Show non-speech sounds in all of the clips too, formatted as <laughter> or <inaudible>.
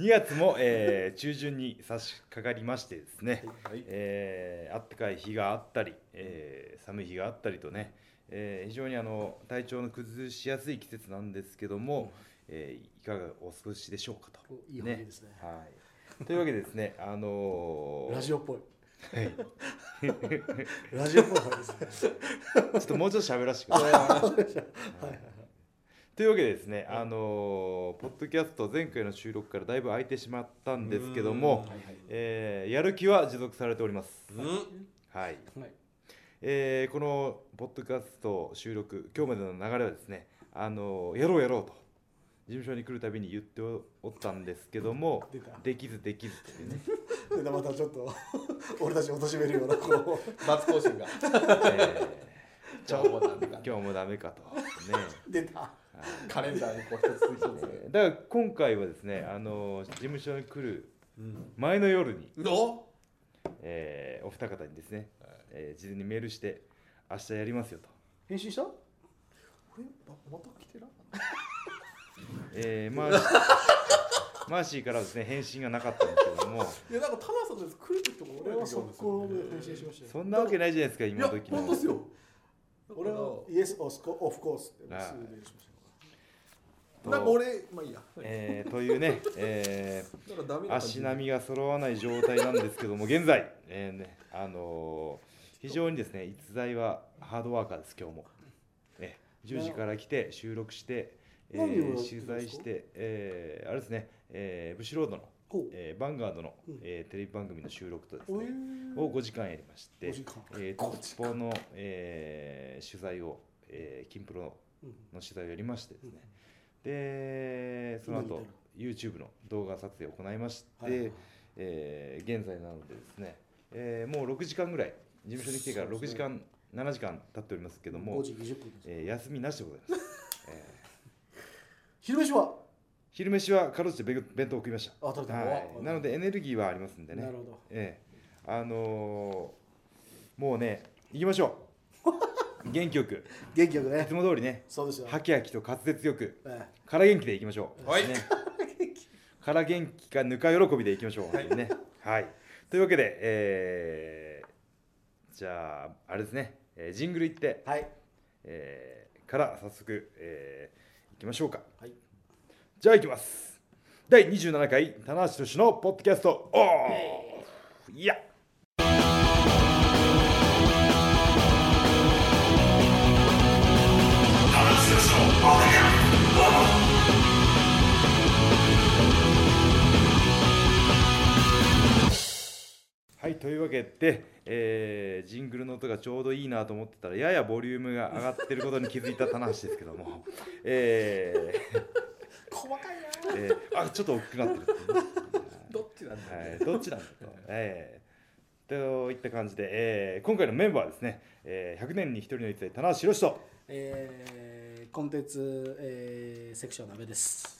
2月も、えー中旬に差し掛かりましてですね、はい。えーあったかい日があったり、えー寒い日があったりとね、えー非常にあの体調の崩しやすい季節なんですけども、えーいかがお過ごしでしょうかと。いい雰囲気ですね。はい、というわけでですね、<laughs> あのーラジオっぽい。はい、<laughs> ラジオっぽいですね。<laughs> ちょっともうちょっと喋らせてください。はいというわけでですね、あのーポッドキャスト前回の収録からだいぶ空いてしまったんですけども、えーやる気は持続されております。うん。はい。はい。えーこのポッドキャスト収録今日までの流れはですね、あのーやろうやろうと事務所に来るたびに言っておったんですけどもできずできずというね、<laughs> でまたちょっと <laughs> 俺たちを貶めるようなこ <laughs> 罰更新が。え今日もダメかー今日もダメかと。ね。う出たカレンダーにこう一つ一つえーだから今回はですね、あのー事務所に来るうん。前の夜に、おえーお二方にですね、えー事前にメールして明日やりますよと。返信した？俺ままた来てな。<laughs> えーマーシー <laughs> マーシーからはですね返信がなかったんですけども。いやなんか田中さんのやつ来るって俺は速攻で返信しましたよ。そんなわけないじゃないですかいや今時の。本当ですよ。俺はイエスオフコースってすぐああメールしましたなんか俺まあいいや。えーというね、えー足並みが揃わない状態なんですけども現在、えーねあのー非常にですね逸材はハードワーカーです今日も、えー10時から来て収録して、えー取材して、えーあれですね、えーブシロードの、えーバンガードの、うん。えーテレビ番組の収録とですねー。を5時間やりまして5時間えー、トッポの、えー取材を、えー、キンプロうん。の取材をやりましてですね、でその後 YouTube の動画撮影を行いまして、はいえー現在なのでですね、えーもう6時間ぐらい事務所に来てから6そうですね。時間、7時間経っておりますけども5、時20分です。えー休みなしでございます、えー。<laughs> 昼飯は？昼飯はかろうじて弁弁当を食いましあ食べた、たはい、なのでエネルギーはありますんでね。なるほど。ええあのーもうね行きましょう元気よく。い元気よくね。つも通りねそうですよ。はきはきと滑舌よくえから元気でいきましょう。はい。ね。から元気かぬか喜びでいきましょう。はい。ね。はい。というわけでえーじゃああれですね、えージングルいって、えはい。えーから早速、えー、いきましょうか。はい。じゃあいきます。第27回棚橋俊のポッドキャストおーいやというわけで、えージングルの音がちょうどいいなと思ってたらややボリュームが上がってることに気づいた棚橋ですけども、えー細かいな。えーあちょっと大きくなってる。<laughs> どっちなんだはい、どっちなんだと。えー、といった感じで、えー今回のメンバーはですね、えー100年に一人の一代、棚橋宏と、えーコンテンツ、えーセクションなべです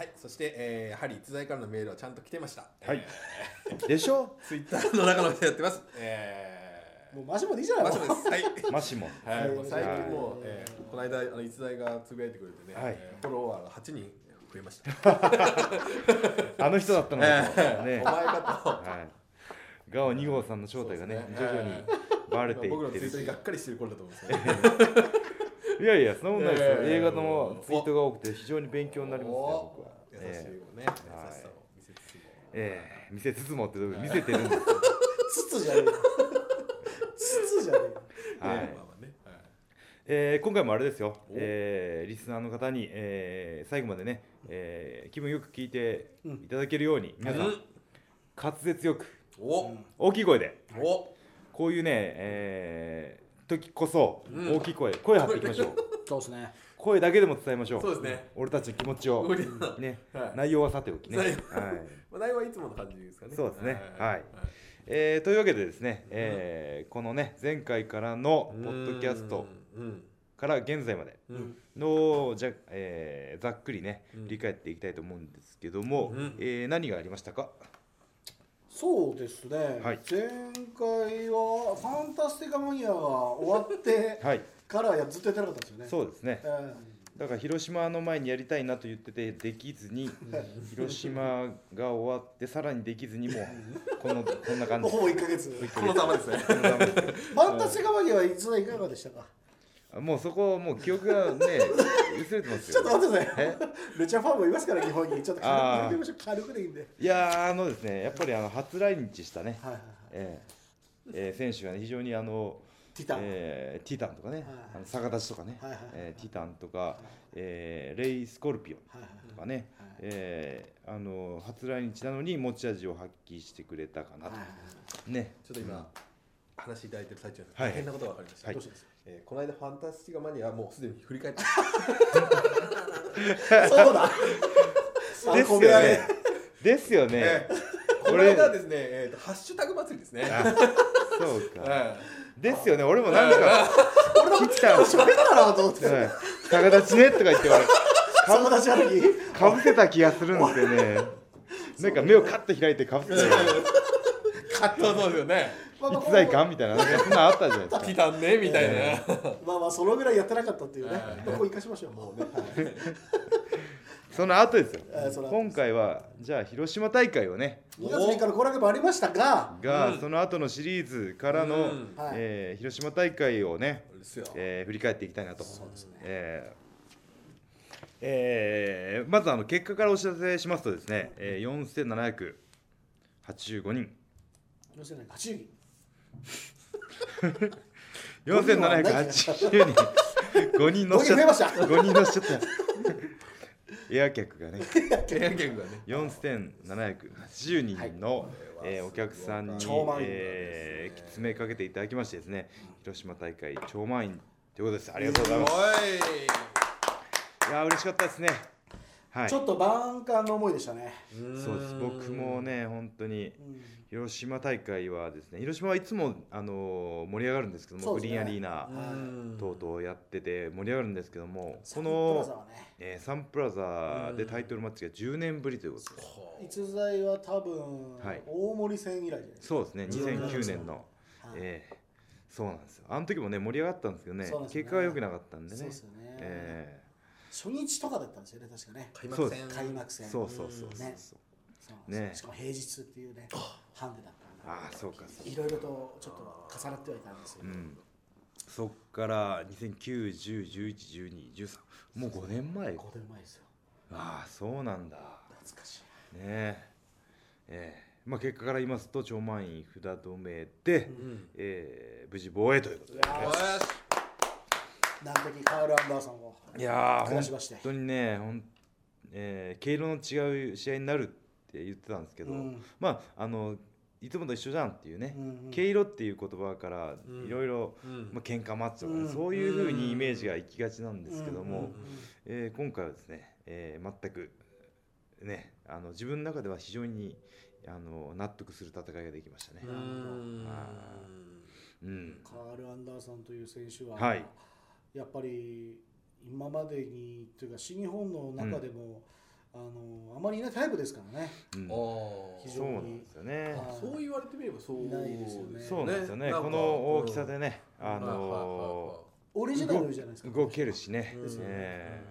はいそしてえーやはり逸材からのメールはちゃんと来てました。はい、でしょ？<laughs> ツイッターの中の人やってます。えもうマジもでいいじゃないマシモです。はい。<laughs> マシモ。ン。はい、もう最近はいもう、えーこの間あの逸材がつぶやいてくれてね、はい。えーフォロワーが8人増えました。<laughs> あの人だったのかと、ね。お前かはい。ガオ2号さんの正体がね、ね。徐々にバレと。てい僕のってるし。ツイートにがっかりしてる頃だと思うんですけど、いやいや、そんなことないですよ。映画のツイートが多くて、非常に勉強になりますよ、僕は。優しいね、優しさを見せつつも。ーえー。見せつつもって見せてるんですよ。つつじゃねえ。よつつじゃねはい。まあまあね、はい。えー今回もあれですよ。お、えーリスナーの方に、えー最後までね、えー気分よく聞いていただけるように、皆さん、うん滑舌よくお、大きい声でお、こういうね、えー時こそうん。大きい声、声張っていきましょう。えそうですね。声だけでも伝えましょう。そうですね。俺たちの気持ちをね、はい。内容はさておきね、はい。内 <laughs> 容まあ内容はいつもの感じですかね。そうですね。はい。えーというわけでですね、えーこのね前回からのポッドキャストうん。から現在までうん。のじゃ、えーざっくりねうん。振り返っていきたいと思うんですけども、うん。えー何がありましたか？そうですね、はい。前回はファンタスティカマニアが終わって <laughs> はい。からやずっとやってなかったんですよね。そうですね。えだから広島の前にやりたいなと言っててできずに <laughs> 広島が終わってさらにできずにもうこのこんな感じ。ほぼ1ヶ月。このざまですね。<laughs> ファンタスティカマギはいつはいかがでしたか？もうそこもう記憶がね <laughs> 薄れてますよちょっと待ってください。え？ルチャファンもいますから日本に。ちょっと軽くでいいいんでいやーあのですねやっぱりあの初来日したね、はいはいはい。えーえー選手が、ね、非常にあのティタン、えーティタンとかね、はいあの逆立ちとかね、はいはいはい。えーティタンとか、えーレイ・スコルピオンはいはいとかね、はいえーあの初来日なのに持ち味を発揮してくれたかなと、はいはいね。ちょっと今、話していただいてる最中はい大変なことが分かりました、はい。どうしす？かえーこの間ファンタスティカマニアはもうすでに振り返って <laughs> そうだ。あですよね。ですよね、えーこの俺間はですね、えーとハッシュタグ祭りですね。あそうか、えですよね。俺もなんか俺の来た喋ったかなと思って。はい逆立ちねとか言って俺友達歩きかぶせた気がするんですよねなんか目をカッと開いてかぶせてーそうそうですよね。まあまあ逸材感みたいななんかそんなのあったじゃないですか。ティタンねみたいな。まあまあそのぐらいやってなかったっていうね。はい。ここ生かしましょうもうね。はい。<laughs> その後ですよ。え今回はじゃあ広島大会をね。2月3日の後楽園もありましたが。が、うん。その後のシリーズからの、えー広島大会をね、ですよ。えー振り返っていきたいなと。そうですね。えーえーまずあの結果からお知らせしますとですね、えー、4785人。4780人4780人。5人乗っ5しゃった。た5人乗っしゃった。エア客がね。エア客がね。4780人の、えーお客さんに、えー詰めかけていただきましてですね広島大会超満員ということです。ありがとうございます。いやー嬉しかったですねはい。ちょっと万感の思いでしたね。そうです。僕もね本当にうん。広島大会はですね広島はいつも、あのー盛り上がるんですけども、ね。グリーンアリーナ等々やってて盛り上がるんですけどもこサンプラザの、はね。えーサンプラザでタイトルマッチが10年ぶりということで。逸材は多分はい。大森戦以来じゃないですか。そうですね2009年の、はい。えーそうなんですよ。あの時もね盛り上がったんですけどねね。結果が良くなかったんでね。そうですよね。え初日とかだったんですよね確かね。開幕戦。開幕戦。ーそうそうそうそう。ね。しかも平日っていうねハンデだったああそうかそうか。いろいろとちょっと重なってはいたんですよ、うん。そっから200910111213もう5年前。5年前ですよ。ああそうなんだ。懐かしい。ね。ええ。えまあ結果から言いますと超満員札止めで、うん。えー無事防衛ということで、いやよし難敵カール・アンダーソンをいやー下しまして。本当にねほん、えー毛色の違う試合になるって言ってたんですけど、うん。まああのいつもと一緒じゃんっていうね、うんうん。毛色っていう言葉からうんいろいろあ喧嘩マッチとかね、うん。そういうふうにイメージがいきがちなんですけども、うんうんえー今回はですね、えー全くねあの自分の中では非常にあの納得する戦いができましたね。うんうん、カール・アンダーソンという選手は、はいやっぱり今までにというか新日本の中でも、あのあまりいないタイプですからね。うん。非常そうなんですよね。はい。そう言われてみればそういないですよね。そうなんですよね。この大きさでね、あのオリジナルじゃないですか。動けるしね。うんね。え。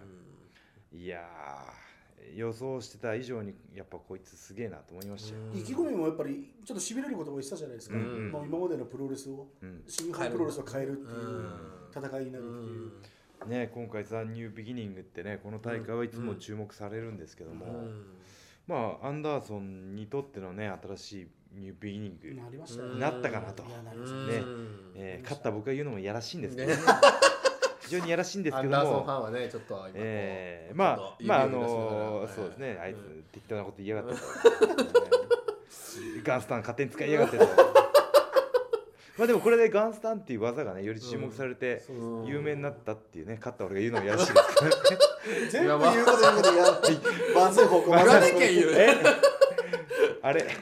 ーいやー予想してた以上にやっぱこいつすげえなと思いましたよ。意気込みもやっぱりちょっとしびれることも言ってたじゃないですか、うん。うん。もう今までのプロレスをうん、新日本プロレスを変えるっていううん戦いになるっていう、ね今回ザ・ニュービギニングってねこの大会はいつも注目されるんですけども、まあアンダーソンにとってのね新しいニュービギニング、なりましたようんね。なったかなと。ね。ね。えー勝った僕が言うのもやらしいんですけど、ね。ね、非常にやらしいんですけどアンダーソンフも。ァンはねちょっと今こうえー、まあまああのはいそうですね。あいつうん適当なこと言いやがって <laughs> ガンスタン勝手に使いやがってとまあでもこれでガンスタンっていう技がねより注目されてうん。有名になったっていうね勝った俺が言うのもやらしいですからね。<laughs> 全部言うこと言うことやまずい方向言うえ？<laughs> あれ？ただ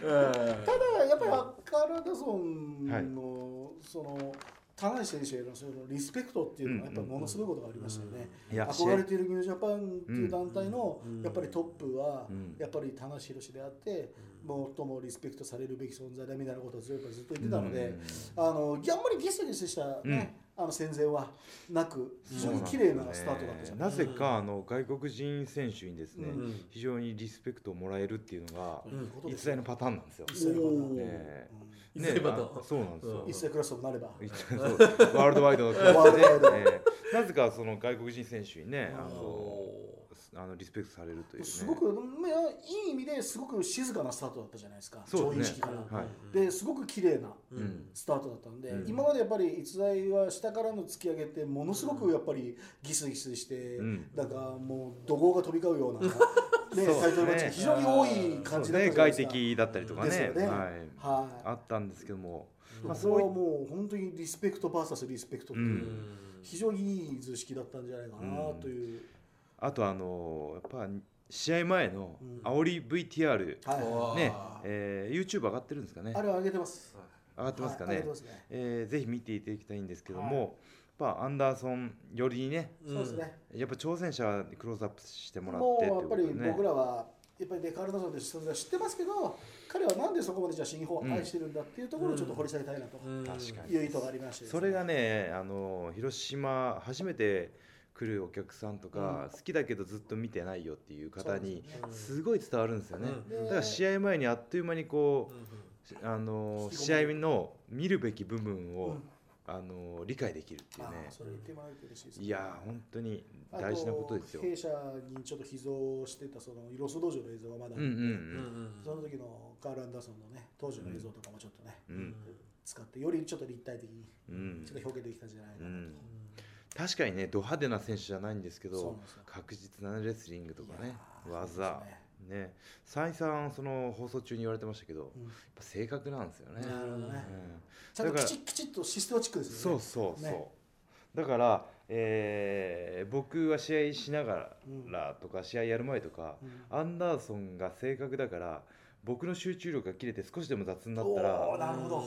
やっぱりカール・アンダーソンの、その田中選手へのそのリスペクトっていうのはやっぱりものすごいことがありましたよね、憧れているニュージャパンっていう団体のうん。やっぱりトップはうん。やっぱり田中宏であって最もリスペクトされるべき存在だみたいなことをずっと言ってたので、あのあんまりゲストゲストした、ねあの戦前はなく非常に綺麗なスタートだったじゃなぜかあの外国人選手にですね、うん。非常にリスペクトをもらえるっていうのが逸材のパターンなんですよ。ね一切パターンあそうなんですよ。うん。一切クラスとなれば。ワールドワイドのなぜかその外国人選手にねあのおあのリスペクトされるというね。すごく、まあ、いい意味ですごく静かなスタートだったじゃないですか。そうですね。式から、はい。ですごく綺麗なうん。スタートだったんで、うん。今までやっぱり逸材は下からの突き上げてものすごくやっぱりギスギスして、うん。なんかもう怒号が飛び交うような、<laughs> ね、タイトルマッチが非常に多い感じだった外。敵だったりとかね。ね。はい、はい。あったんですけども、まあ、まあ、それはもう本当にリスペクト VS リスペクトっていう、うん。非常にいい図式だったんじゃないかなという、あとあのやっぱ試合前のうん。煽り VTR、はい。ね、えー、YouTube 上がってるんですかね。あれは上げてます。上がってますかね。はい。ね。えーぜひ見ていただきたいんですけども、はい。やっぱアンダーソンよりにねそうですね。やっぱ挑戦者にクローズアップしてもらもってうやっぱりってことでね。僕らはやっぱりデカール・ナソンって存在は知ってますけど彼はなんでそこまでじゃあ新日本を愛してるんだっていうところをちょっと掘り下げたいなと。いう意図がありましてね。それがねあの広島初めて来るお客さんとか、好きだけどずっと見てないよっていう方にすすごい伝わるんですよね、うん。だから試合前にあっという間にこう、あの試合の見るべき部分を、うん。あの理解できるっていうあね。あそれ言ってもらえて嬉しいですね。いやー本当にあ大事なことですよ。弊社にちょっと秘蔵してたそのロス道場の映像がまだあって、うんうんその時のカール・アンダーソンのね当時の映像とかもちょっとね、うんうん。使ってよりちょっと立体的にうん。ちょっと表現できたんじゃないかなと、うん確かにねド派手な選手じゃないんですけど確実なレスリングとかね技ね。ね。再三その放送中に言われてましたけど、うん。やっぱ正確なんですよね。なるほどね。うん。だからきちきちっとシステマチックですそうよね。そうそう、ね。だから、えー僕は試合しながらとか、試合やる前とか、うん。アンダーソンが正確だから僕の集中力が切れて少しでも雑になったら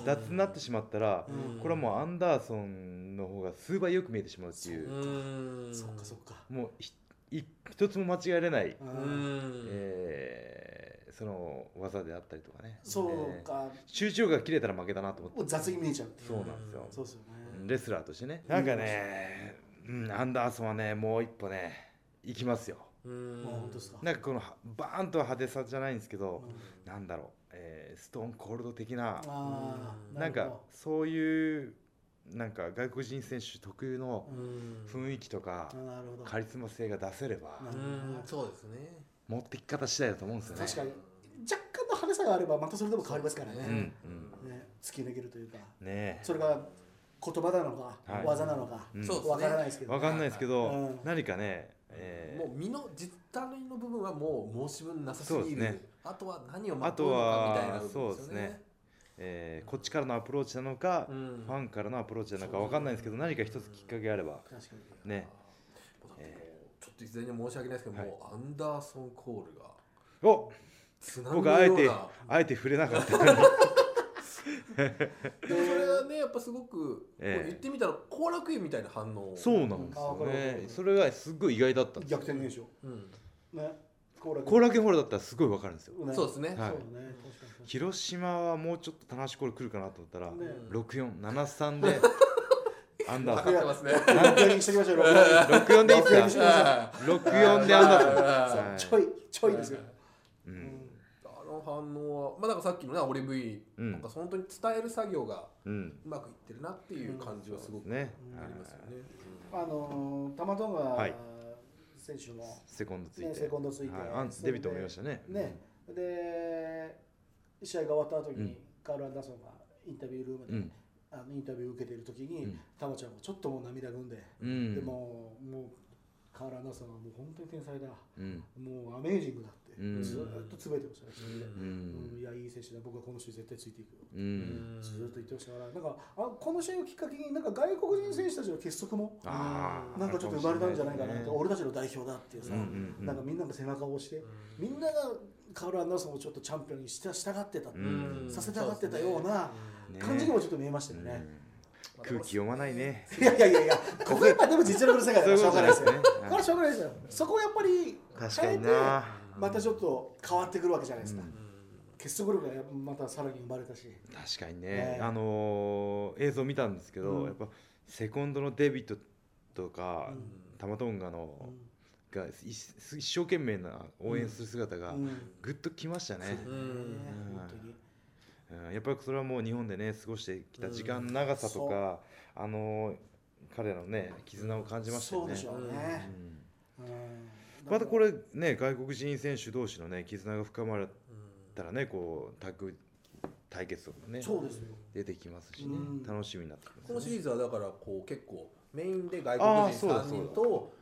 雑になってしまったら、うん。これはもうアンダーソンの方が数倍よく見えてしまうっていう。うんそっかそっか。もう一つも間違えれない、えーその技であったりとかね。そうえーか集中力が切れたら負けだなと思って。もう雑に見えちゃうっていう。そうなんですよ、そうですよね。レスラーとしてね。なんかね、うん、アンダーソンはねもう一歩ね行きますようん。もう本当ですか。なんかこのはバーンとは派手さじゃないんですけどう、ん。なんだろう、えーストーンコールド的ななんかそういうなんか外国人選手特有のうん。雰囲気とかなるほど。カリスマ性が出せればなうんそうですね。持ってき方次第だと思うんですよね。確かに。若干の派手さがあればまたそれでも変わりますからね。うんうん。ね突き抜けるというか。ねそれが言葉なのかはい。技なのかうん。そうですね。わからないですけど。わかんないですけど、うん。何かね、えー。もう身の実体の部分はもう申し分なさすぎる。そうですね。あとは何をまあととうのかみたいなそうですね、えーこっちからのアプローチなのか、うん。ファンからのアプローチなのかわかんないですけど何か一つきっかけがあれば。ね。えー。ちょっと事前に申し訳ないですけど、はい。もうアンダーソン・コールがお僕あえてあえて触れなかったでもそれはねやっぱすごく、ええ。言ってみたら後楽園みたいな反応。そうなんですよあわかるわかねる。それがすっごい意外だったんですよ。逆転現象。うん。ね後楽後楽園ホールだったらすごいわかるんですよ。ねそうですね。そうだねはい確かに確かに。広島はもうちょっと棚橋コール来るかなと思ったら、ね。6473で <laughs> アンダ分ーソンかってますね。六四にしてきましょう？六四64でいい六四にしですか？てください64でアンダーソンはい。ちょいちょいですよ反応はまあなんかさっきのねオリブイうん。なんか本当に伝える作業がうまくいってるなっていう感じはすごくね。ありますよね。あのー玉トンガはい。選手もセコンドついねて、セコンドついて。はい、デビットも見ましたね。ね。で試合が終わった後うん。にカール・アンダーソンがインタビュールームでうん。あのインタビューを受けている時にうん。タマちゃんもちょっともう涙ぐんでうん。でももうカール・アンダーソンはもう本当に天才だ。うん。もうアメージングだって。うん。ずーっとつぶやいてましたねううん。ん。いやいい選手だ。僕はこの人に絶対ついていくよ。うん。ずーっと言ってましたから。なんかあこの試合をきっかけになんか外国人選手たちの結束もああなんかちょっと生まれたんじゃないかなと、ね俺たちの代表だっていうさ、うんうんうん。なんかみんなが背中を押して、みんながカール・アンダーソンをちょっとチャンピオンにした従ってた、うん。させたがってたようなね。感じにもちょっと見えましたよね。うん。空気読まないね。いやいやいやいや、ここやっぱでも実力の世界だからしょうがないですよ。ねこれはしょうがないですよ。そこをやっぱり変えて、またちょっと変わってくるわけじゃないですか。うん。結束力がまたさらに生まれたし。確かにね、ね。あのー映像見たんですけど、うん。やっぱセコンドのデビットとか、うん。タマトンガの、が一一生懸命な応援する姿がうん。ぐっときましたね、やっぱりそれはもう日本でね過ごしてきた時間の長さとか、あの彼らのね絆を感じましたよね。そうでしね。うん。うん。またこれね外国人選手同士のね絆が深まったらねこうタッグ対決とかもねそうですよ。出てきますしね、うん。楽しみになってきますこのシリーズはだからこう結構メインで外国人3そうだそうだ。人と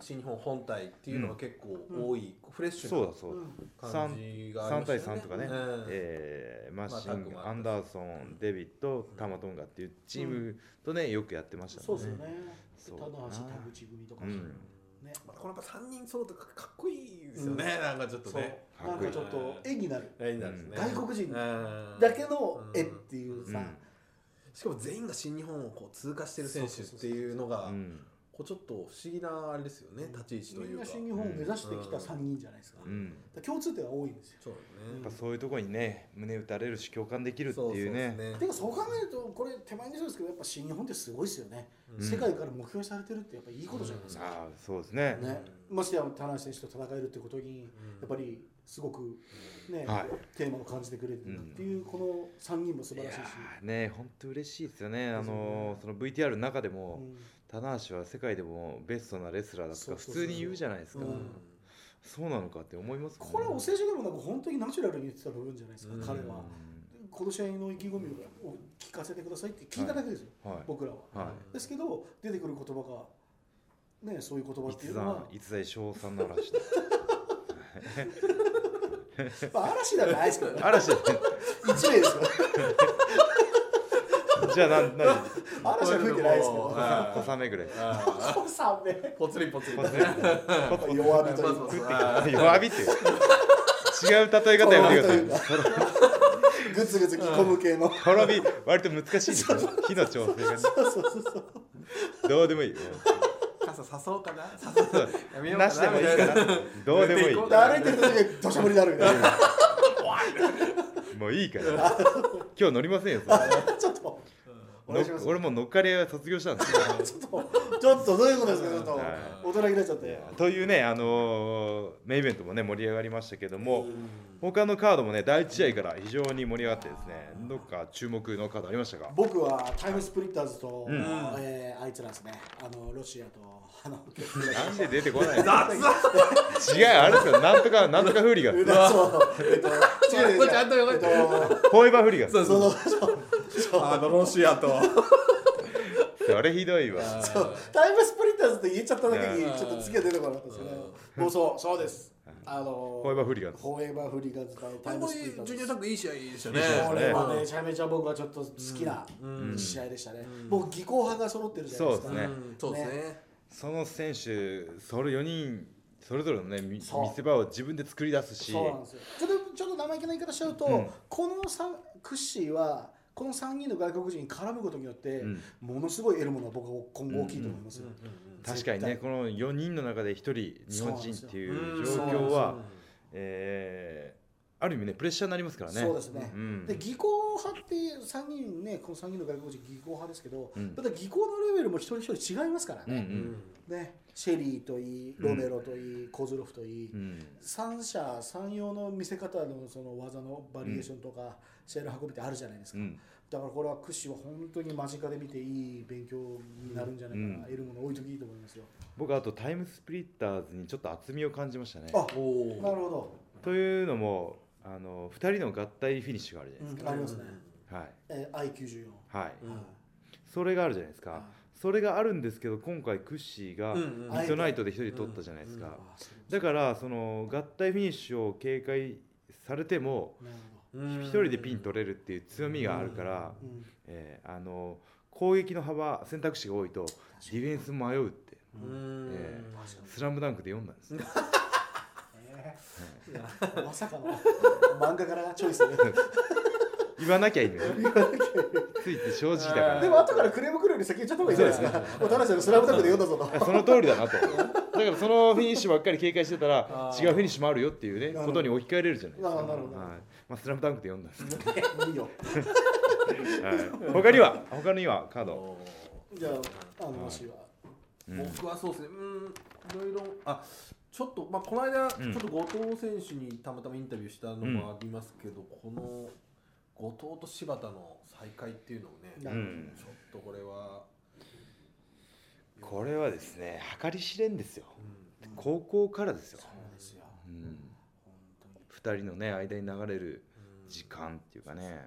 新日本本体っていうのが結構多い、フレッシュなそうだそうだ、うん感じがあり3対ましたよね。3とかね、うん。えーマシン、まあアンダーソン、デビッド、タマトンガっていうチームとね、よくやってましたそうですよね。そう。棚だな橋田口組とかうん。ね。まあ、このやっぱ3人揃ってかかっこいいですよね、なんかちょっとそう。ね。なんかちょっと絵になる。絵になるんですね。外国人うん。だけの絵っていうさ。うん。しかも全員が新日本をこう通過してる選手っていうのがうんこうちょっと不思議なあれですよね立ち位置とみいうか。んな新日本を目指してきた3人じゃないですか。うん。だから共通点が多いんですよ。そうやっぱそういうところにね胸打たれるし共感できるっていうね。そうてかそう考えるとこれ手前にそうですけどやっぱ新日本ってすごいですよね、うん。世界から目標にされてるってやっぱいいことじゃないですか、ああそうですね。ね、ましてや田中選手と戦えるってことにやっぱりすごくね、はい。テーマを感じてくれるんだっていうこの3人も素晴らしいし、ーね本当嬉しいですよね。あですよね。のその VTR の中でもうん棚橋は世界でもベストなレスラーだとか普通に言うじゃないですか。うん。そうなのかって思いますもんね。これはお世辞でもなく本当にナチュラルに言ってた部分じゃないですか、うん。彼は。この試合の意気込みを聞かせてくださいって聞いただけですよ、うんはい。僕らは、はですけど出てくる言葉がねそういう言葉ってい逸うのは。材逸材賞賛の嵐だ。<laughs> まあ嵐ではないですけどね。嵐だ <laughs> 一名ですよじゃあなん何？<laughs> 嵐は吹いてないですけど。あ小雨ぐらい。これさねぽつりぽつり弱火というか。そうそうそう弱火って違う例え方やめてください。というかグツグツ着込む系の。滅び割と難しいですよ。火の調整がね。そうそうそうそう。どうでもいい。よ傘さそうかな？さそう。やめようかな。しでもいいかなどうでもいい。歩いてる時に土砂降りになるみたいな。もういいから。今日乗りませんよそれ <laughs> 俺もう乗っかりは卒業したんですよ。<laughs> ちょっと <laughs> ちょっとどういうことですかちょっと。はい。大人になっちゃって。というねあのーメインイベントもね盛り上がりましたけども他のカードもね第一試合から非常に盛り上がってですねどっか注目のカードありましたか？僕はタイムスプリッターズと、うん。えーあいつらですね。あのロシアとあのなんで出てこないの？<laughs> 雑。違うあれですよ。なんとかなんとかフーリガンそうえっと違う違う。これちゃんとよえっとフォーエバーフーリガンそうそのそうそう。あのロシアと <laughs> それひどいわ。そう。タイムスプリッターズって言っちゃっただけにうん。ちょっと次は出てこなかったですけどもうそうそうです。あのフォーエバーフーリガンフォーエバーフーリガンズ対タイムスプリッターズ。ジュニアタッグいい試合でしたね。いい試合こですね。れはめちゃめちゃ僕はちょっと好きなうん。試合でしたね。うん。もう技巧派が揃ってるじゃないですか。そうですね。うんそうですね。その選手それ4人それぞれのねみ見せ場を自分で作り出すし。そうなんですよ。ちょっとちょっと生意気な言い方しちゃうと、うん。この三クッシーはこの3人の外国人に絡むことによって、うん。ものすごい得るものは僕は今後大きいと思いますよ、確かにね絶この4人の中で1人日本人っていう状況はえーある意味ねプレッシャーになりますからね。そうですね。うん。で技巧派って3人ねこの3人の外国人技巧派ですけど、うん。ただ技巧のレベルも一人一人違いますからうんうね,、んねシェリーといいロベロといい、コズロフといい、うん。三者三様の見せ方のその技のバリエーションとか、試合の運びってあるじゃないですか、うん。だからこれはクッシーは本当に間近で見ていい勉強になるんじゃないかな、うん。得るもの多いといいと思いますよ。僕あとタイムスプリッターズにちょっと厚みを感じましたね。あおなるほど、というのもあの2人の合体フィニッシュがあるじゃないですうん、ありますね、か、はい。えー、I94、はい。うん。それがあるじゃないですかそれがあるんですけど今回クッシーがミッドナイトで1人取ったじゃないですか、だからその合体フィニッシュを警戒されてもなる一人でピン取れるっていう強みがあるから、えーあの攻撃の幅選択肢が多いとディフェンス迷うってうん。え確かに「スラムダンクで読んだんです。<laughs> まさかの漫画からチョイスで <laughs> 言わなきゃいいのよ。ついて正直だから。でも後からクレーム来るより先言っちゃった方がいいじゃないですかもう田中さんのスラムダンクで読んだぞと。その通りだなと。だからそのフィニッシュばっかり警戒してたら違うフィニッシュもあるよっていうねことに置き換えれるじゃないですか。なるほどなるほど。はい。まあ、スラムダンクで読んだんです、いいよ。はい、他には？他には？カードおじゃああの話は、うん。僕はそうですね。うんいろいろ。あちょっとまあこの間ちうん。ょっと後藤選手にたまたまインタビューしたのもありますけど、この後藤と柴田の再会っていうのをね、ううん。ちょっとこれは、これはですね計り知れんですよ。うん。高校からですよ、そうですよ。うん、本当に。2人のね間に流れる時間っていうかね。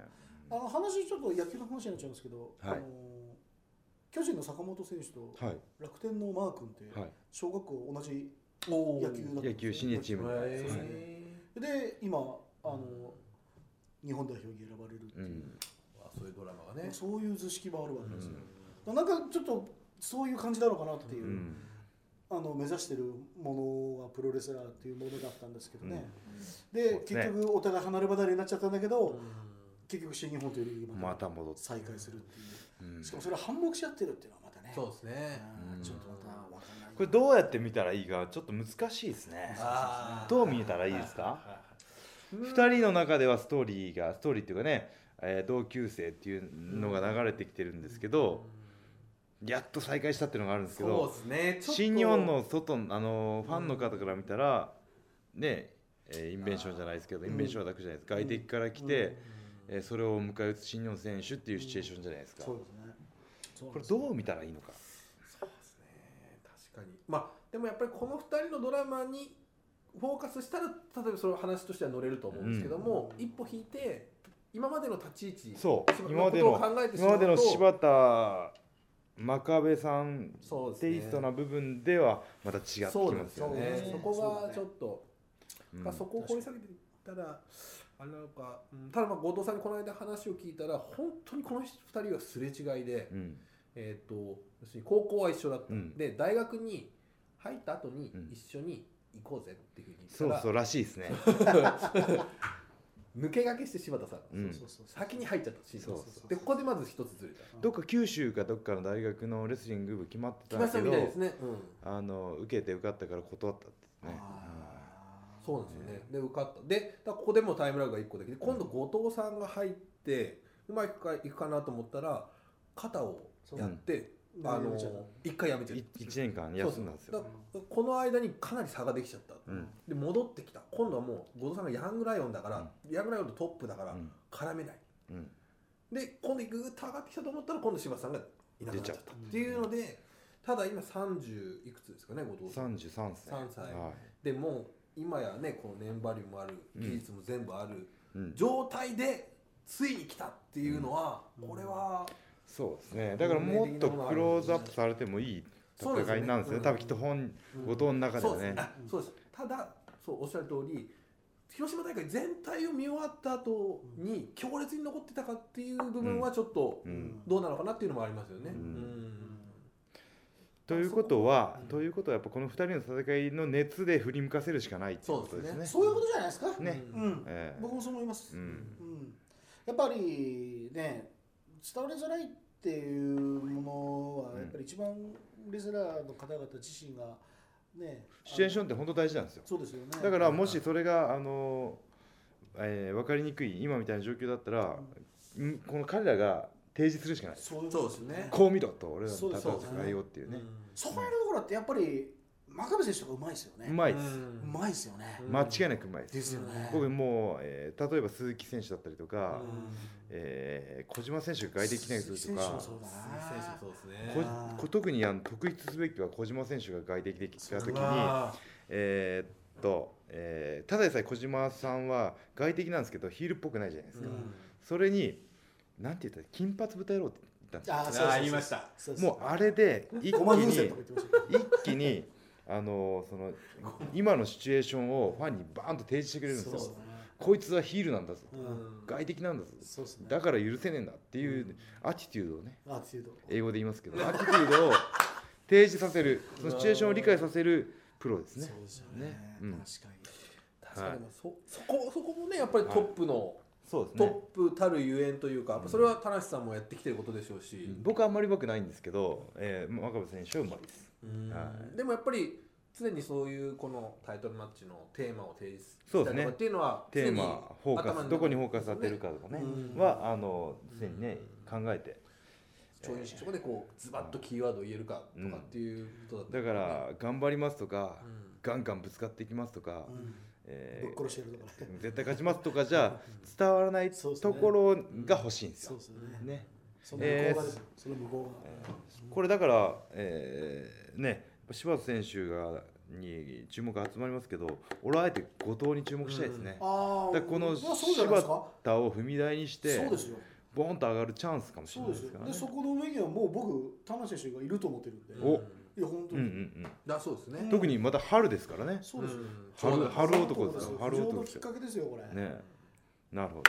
あの話ちょっと野球の話になっちゃうんですけど、はい。あの巨人の坂本選手とはい。楽天のマー君ってはい。小学校同じ野球だったんですよ。野球シニアチーム。で今あの日本代表に選ばれるっていう、うん。あそういうドラマがね。そういう図式もあるわけですよ、うなんかちょっとそういう感じなのかなっていう、うん。あの目指してるものがプロレスラーっていうものだったんですけどね、そうでですね。結局お互い離れ離れになっちゃったんだけど、うん。結局新日本というまた戻って、再開するっていう。うん。しかもそれは反目し合ってるっていうのはまたね。そうですね。うん。うん。ちょっとまた分かんない。これどうやって見たらいいかちょっと難しいですね。どう見えたらいいですか？はいはいはい2人の中ではストーリーがストーリーっていうかね、えー同級生っていうのが流れてきてるんですけど、やっと再会したっていうのがあるんですけそうどですね。新日本の外のあのファンの方から見たらね、えーインベンションじゃないですけど、インベンションはだけじゃないです。外敵から来て、えーそれを迎え撃つ新日本選手っていうシチュエーションじゃないですか、そうですね。これどう見たらいいのか。そうですね。確かに。まあでもやっぱりこの2人のドラマにフォーカスしたら例えばその話としては乗れると思うんですけども、一歩引いて今までの立ち位置そう。柴今までの今まうとでの柴田真壁さんそうですね。テイストな部分ではまた違ってきそうなんますすよね。ね。そこがちょっと、うん。まあ、そこを掘り下げていったらあれなのか、うん。ただまあ後藤さんにこの間話を聞いたら本当にこの2人はすれ違いで、うん。えー、と要するに高校は一緒だった、うん。で大学に入った後にうん。一緒に行こうぜっていうふうに言そうそうらしいですね。<laughs> 抜け駆けして柴田さんが、うん。そうそうそう先に入っちゃった新そう日本でここでまず一つずれた。どっか九州かどっかの大学のレスリング部決まってたたんだけどみたいですね、うん、あの受けて受かったから断ったってね。そうなんですよね。で受かった。でだからここでもタイムラグが1個できて今度後藤さんが入ってうまくいくかなと思ったら肩をやって、あの一回やめちゃっいた一年間休んだんですよ。そうそう。だからこの間にかなり差ができちゃった、うん。で戻ってきた。今度はもう後藤さんがヤングライオンだから、ヤングライオンとトップだからうん。絡めない、うん。で今度グーッと上がってきたと思ったら今度柴田さんがいなくなっちゃった。っていうのでただ今30いくつですかね後藤さん。33歳3歳。はでもう今やねこの年張りもある技術も全部ある、いうん。状態でついに来たっていうのは、うん。これはそうですね。だからもっとクローズアップされてもいい戦いなんですね。うん多分きっと本うん後藤の中ではね。そうですあそうです。ただそうおっしゃる通り広島大会全体を見終わった後に強烈に残ってたかっていう部分はちょっとうん。どうなのかなっていうのもありますよね。うん。うん。ということはうん。ということはやっぱこの2人の戦いの熱で振り向かせるしかないっていうことですね。そういうことじゃないですか。ね。うん。ええ。僕もそう思います、うん。うん。やっぱりね伝わりづらいっていうものはやっぱり一番レスラーの方々自身がねシチュエーションンって本当大事なんですよ。そうですよね。だからもしそれがあの、えー分かりにくい今みたいな状況だったら、ん。この彼らが提示するしかない。そうですね。こう見ろと俺らの戦いをっていうね。そこら辺のところってやっぱり真壁選手とかうまいですよね。うまいです、うまいですよね、うん。間違いなくうまいです、ですよね。僕もう、えー例えば鈴木選手だったりとか、うん。えー小島選手が外敵内するとかそうだ鈴木選手もそうですね。こ特にあの特筆すべきは小島選手が外敵できた時うにわえーっと、えーただでさえ小島さんは外敵なんですけどヒールっぽくないじゃないですか、それになんて言ったら金髪豚野郎って言ったんですよ。あーそうそうそうあー言いましたもうあれで一気に一気にあのその今のシチュエーションをファンにバーンと提示してくれるんですよ。こいつはヒールなんだぞうん。外敵なんだぞね。だから許せねえんだっていうアティテュードをね。アーティチュード英語で言いますけど。アティテュードを提示させる。<laughs> そのシチュエーションを理解させるプロですね。そうですよね。ね。うん。確かに。確かに。そそこそこもねやっぱりトップの、そうですトップたるゆえんというか、それは田無さんもやってきてることでしょうし、僕はあんまりうまくないんですけど、えー、真壁選手はうまいです。うんはい。でもやっぱり常にそういうこのタイトルマッチのテーマを提示そうですねしたりとかっていうのはテーマフォーカスどこにフォーカス当てるかとかね。うん。はあの常にね考えて。調印式とかでこうズバッとキーワードを言えるかとかっていうことだっただから頑張りますとか、うん。ガンガンぶつかっていきますとか、うん。えーぶっ殺してるとかね。絶対勝ちますとかじゃ伝わらないところが欲しいんですよ。そう。ですよね。ね、その向こう側です。よその向こう側。これだから、えーね柴田選手がに注目が集まりますけど俺はあえて後藤に注目したいですね。ああだからこの柴田を踏み台にしてそうですよ。ボンと上がるチャンスかもしれそうないですからね。そこの上にはもう僕田中選手がいると思ってるんで。お。いや本当うんうに、んうん、だそうですね。特にまた春ですからね。そうです。うん春男ですよ。春春男のきっ。かけですよこれ、ねなるほど。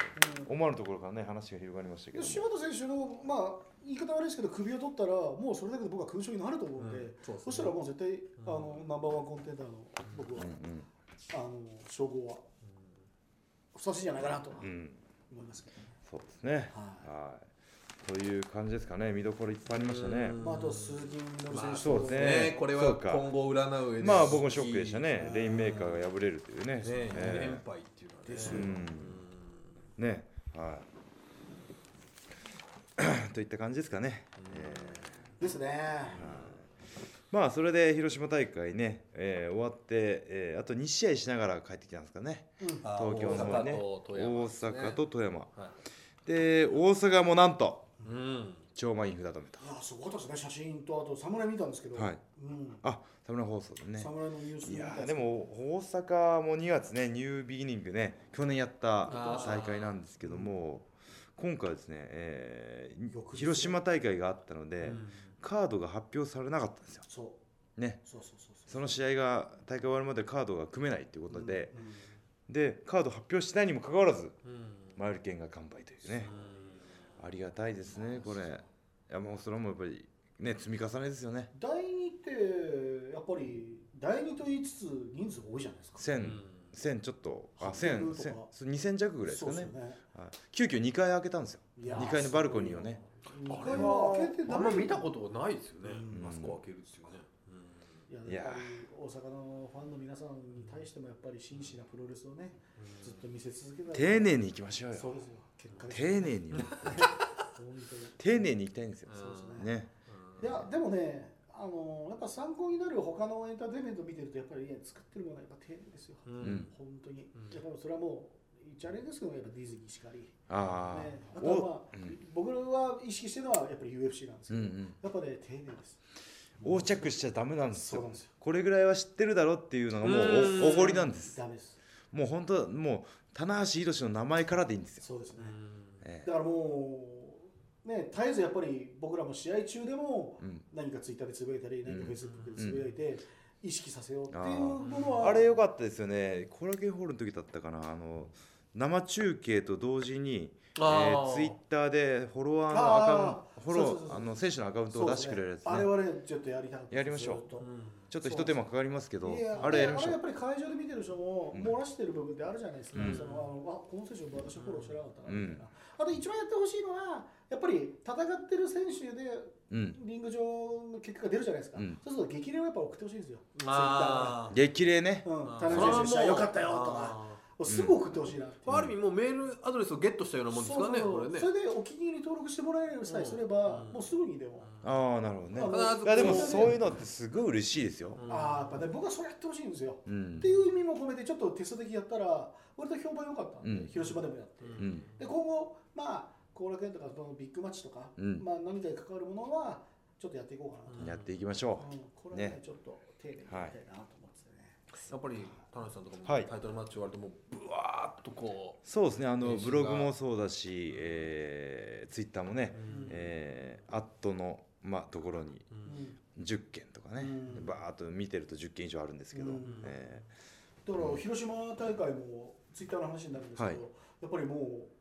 うん。思わぬところからね話が広がりましたけど柴田選手のまあ言い方悪いですけど首を取ったらもうそれだけで僕は勲章になると思うんで、うん。そうですね。そしたらもう絶対あのナンバーワンコンテンダーの僕は、うんあの称号はふさわしいんじゃないかなと思いますけどね、そうですね。ははい。という感じですかね。見どころいっぱいありましたね。うん。まあ、あと鈴木みのる選手と、まあそうですね。ねこれは今後占う上でまあ僕もショックでしたね。う。んレインメーカーが敗れるというね。ねえ2連敗っていうのはね。ですようんね。はい。<coughs> といった感じですかね。えですね、ーまあそれで広島大会ね、えー終わって、えーあと2試合しながら帰ってきたんですかね。うんあ東京の方にね。大大阪と富山ですね阪と富山。はで大阪もなんというん超満員札止めと。いやすごかったですね。写真とあと侍見たんですけど、はい。うん、あ、サムライ放送でね。侍のニュースいやでも大阪も2月ねニュービギニングね去年やった大会なんですけども今回ですね、えー広島大会があったので、うん。カードが発表されなかったんですよ。そう。ね、そうそうそうその試合が大会終わるまでカードが組めないということで、うんでカード発表してないにもかかわらずうん。マイル券が完売というね、ありがたいですねこれ。いやもうそれもやっぱりね積み重ねですよね。第2ってやっぱり第2と言いつつ人数が多いじゃないですか。千うん。千ちょっとあ800千千そう2000弱ぐらいですかね。ね。はい。急遽2回開けたんですよ。いやー2階のバルコニーをね。2あれ階はは開けてあんま見たことがないですよね。うん。あそこ開けるっていうね。いやいややっぱり大阪のファンの皆さんに対してもやっぱり真摯なプロレスをねずっと見せ続けた丁寧に行きましょうよ。そうですよ。結果です丁寧に丁寧に行きたいんですよ。そうですね。ね。いやでもねあのやっぱ参考になる他のエンターテインメント見てるとやっぱりね作ってるものはやっぱ丁寧ですよ、ううん。ん本当に、うん。やっぱりそれはもう言っちゃあれですけどやっぱディズニーしかり、ああ、ね、あとは、まあうん僕は意識してるのはやっぱり UFC なんですけど、うん。うんやっぱね丁寧です。横着しちゃダメなんですよ。そうなんですよ。これぐらいは知ってるだろっていうのがもううん。おおごりなんです。ダメです。もう本当もう棚橋宏の名前からでいいんですよ、そうですね、え。だからもうね絶えずやっぱり僕らも試合中でも何かツイッターでつぶやいたり何かうん。フェイスブックでつぶやいて意識させようっていうものはあれ良かったですよね。コラゲンホールの時だったかな。あの生中継と同時にえあー。ー、ツイッターでフォロワーのアカウンあトフォローそうそうそう。そうーあの選手のアカウントを出してくれるやつね。ねあれはねちょっとやりたかったやりましょう。ちょっと一手間かかりますけどあれやりましょう。あれやっぱり会場で見てる人もうん。漏らしてる部分ってあるじゃないですか、うん。そのあのあこの選手私フォローしてなかったなうんみたいな、あと一番やってほしいのはやっぱり戦ってる選手でうん。リング上の結果が出るじゃないですか、うん。そうすると激励をやっぱ送ってほしいんですよ。あ激励ね。うん。あ田中選手試合よかったよとか。もうすぐ送ってほしいなっていう。これある意味もうメールアドレスをゲットしたようなもんですからねそれね。それでお気に入り登録してもらえるさえすれば、うん。もうすぐにでも、ああなるほどね。いやでもそういうのってすごい嬉しいですよ。うん。ああやっぱね僕はそれやってほしいんですよ、うん。っていう意味も込めてちょっとテスト的やったら割と評判良かったんで、うん。広島でもやって、で今後まあ後楽園とかそのビッグマッチとか、うん。まあ何かに関わるものはちょっとやっていこうかなと、やっていきましょう。ん。これはねね。ちょっと丁寧にやりたいなと思っててね、やっぱり田中さんとかもはい。タイトルマッチ終わるともうブワーッとこうそうですね。あのブログもそうだし、えー、ツイッターもね、う、うん。えー、アットの、まあ、ところにうん。10件とかね、うん。バーッと見てると10件以上あるんですけど、うん。えだから広島大会もツイッターの話になるんですけど、はい。やっぱりもう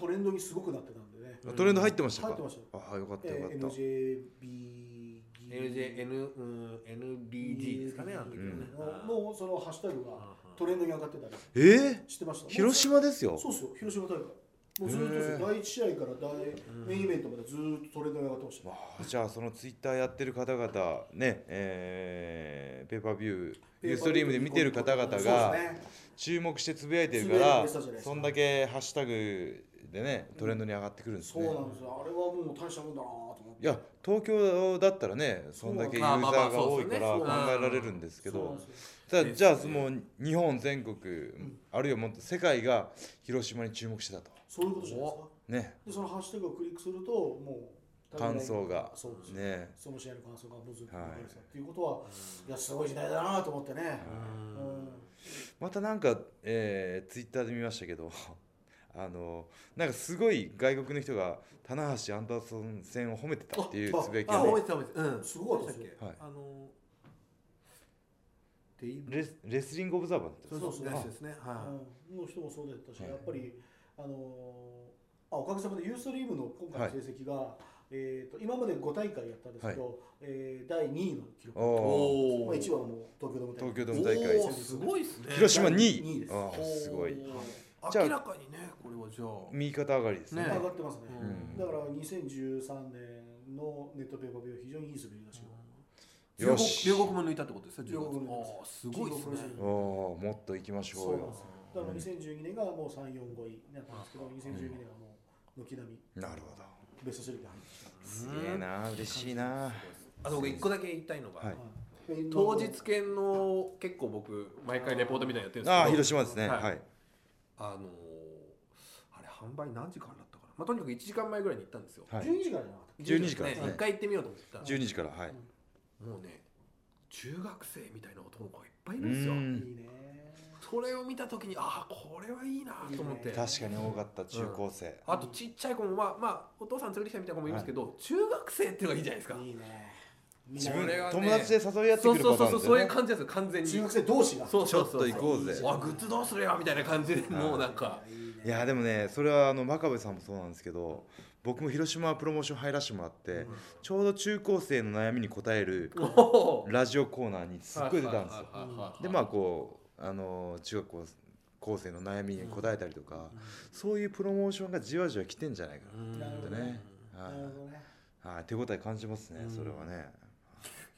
トレンドにすごくなってたんでね、ートレンド入ってましたか？入ってましたよ。ああよかったよかえー、った、NJB LJN うん NDG ですかねあの時はね。ののそのハッシュタグがトレンドに上がってたり。えー、してました。広島ですよ。そうっすよ。広島大会。もうずっと第1試合から大メインイベントまでずっとトレンドに上がってました、わあじゃあそのツイッターやってる方々ねえー、ペーパービューユーストリームで見てる方々がそうですね。注目してつぶやいてるからそんだけハッシュタグでねトレンドに上がってくるんですね。そうなんですよ。あれはもう大したもんだなと思って。いや東京だったらねそんだけユーザーが多いから考えられるんですけどじゃあその日本全国あるいはもっと世界が広島に注目してたと。そういうことじゃないですか。ね。でそのハッシュタグをクリックするともう感想が。そうですねね。その試合の感想がもずってたっていうことは、い、やすごい時代だなと思ってね、うん。またなんか、えー、ツイッターで見ましたけどあのなんかすごい外国の人が棚橋アンダーソン戦を褒めてたっていうあつぶやきあがねうん。すごいですよどうしたっけ？はい。あのレスレスリングオブザーバーってそうそうそうそうそうですね。はうん。の人もそうだったし、はい。やっぱりあのーあおかげさまでユーストリームの今回の成績が、えー、と今まで5大会やったんですけど、えー第2位の記録、おおおまあ、1はもう東京ドーム大会。東京ドーム大会。すごいですね。広島2位二位。ですああすごい。おー。じゃあ明らかにねじゃあ。右肩上がりですね。ね。上がってますね、うん。だから2013年のネットペーパービューは非常にいい滑り出しをよし両国両国も抜いたってことですよ両国も抜いたあーすごいですねもっと行きましょうよそうなんですよだから2012年がもう3、4、5位になったんですけど、2012年はもう軒並みなるほどベスト3に入ってきた。すげえな嬉しいなあと僕一個だけ言いたいのが、はい当日券の結構僕毎回レポートみたいなのやってるんですけどああ広島ですねはいはいあのー販売何時からだったかな、まあ、とにかく1時間前ぐらいに行ったんですよ、はい。12時からじゃなかった。12時からですね一回行ってみようと思ってた12時からはい。もうね中学生みたいな男の子がいっぱいいうるんですよ。ん。いいね。それを見た時にああこれはいいなと思って。いいね。確かに多かった中高生。あとちっちゃい子もまあまあお父さん連れてきたみたいな子もいますけど、中学生っていうのがいいじゃないですか。いいね。自分ね友達で誘い合ってくるそうそうそうそうそういう感じですよ完全に。中学生同士が。そうそうそうちょっと行こうぜ。あグッズどうするよみたいな感じでもうなんか。いやでもねそれはあの真壁さんもそうなんですけど僕も広島プロモーション入らせてもらって、ちょうど中高生の悩みに答えるラジオコーナーにすっごい出たんですよ。でまあこうあの中学校高生の悩みに答えたりとか、そういうプロモーションがじわじわ来てんじゃないかうんなるほどなってね、なるほどね。はいはい、手応え感じますね、うん。それはね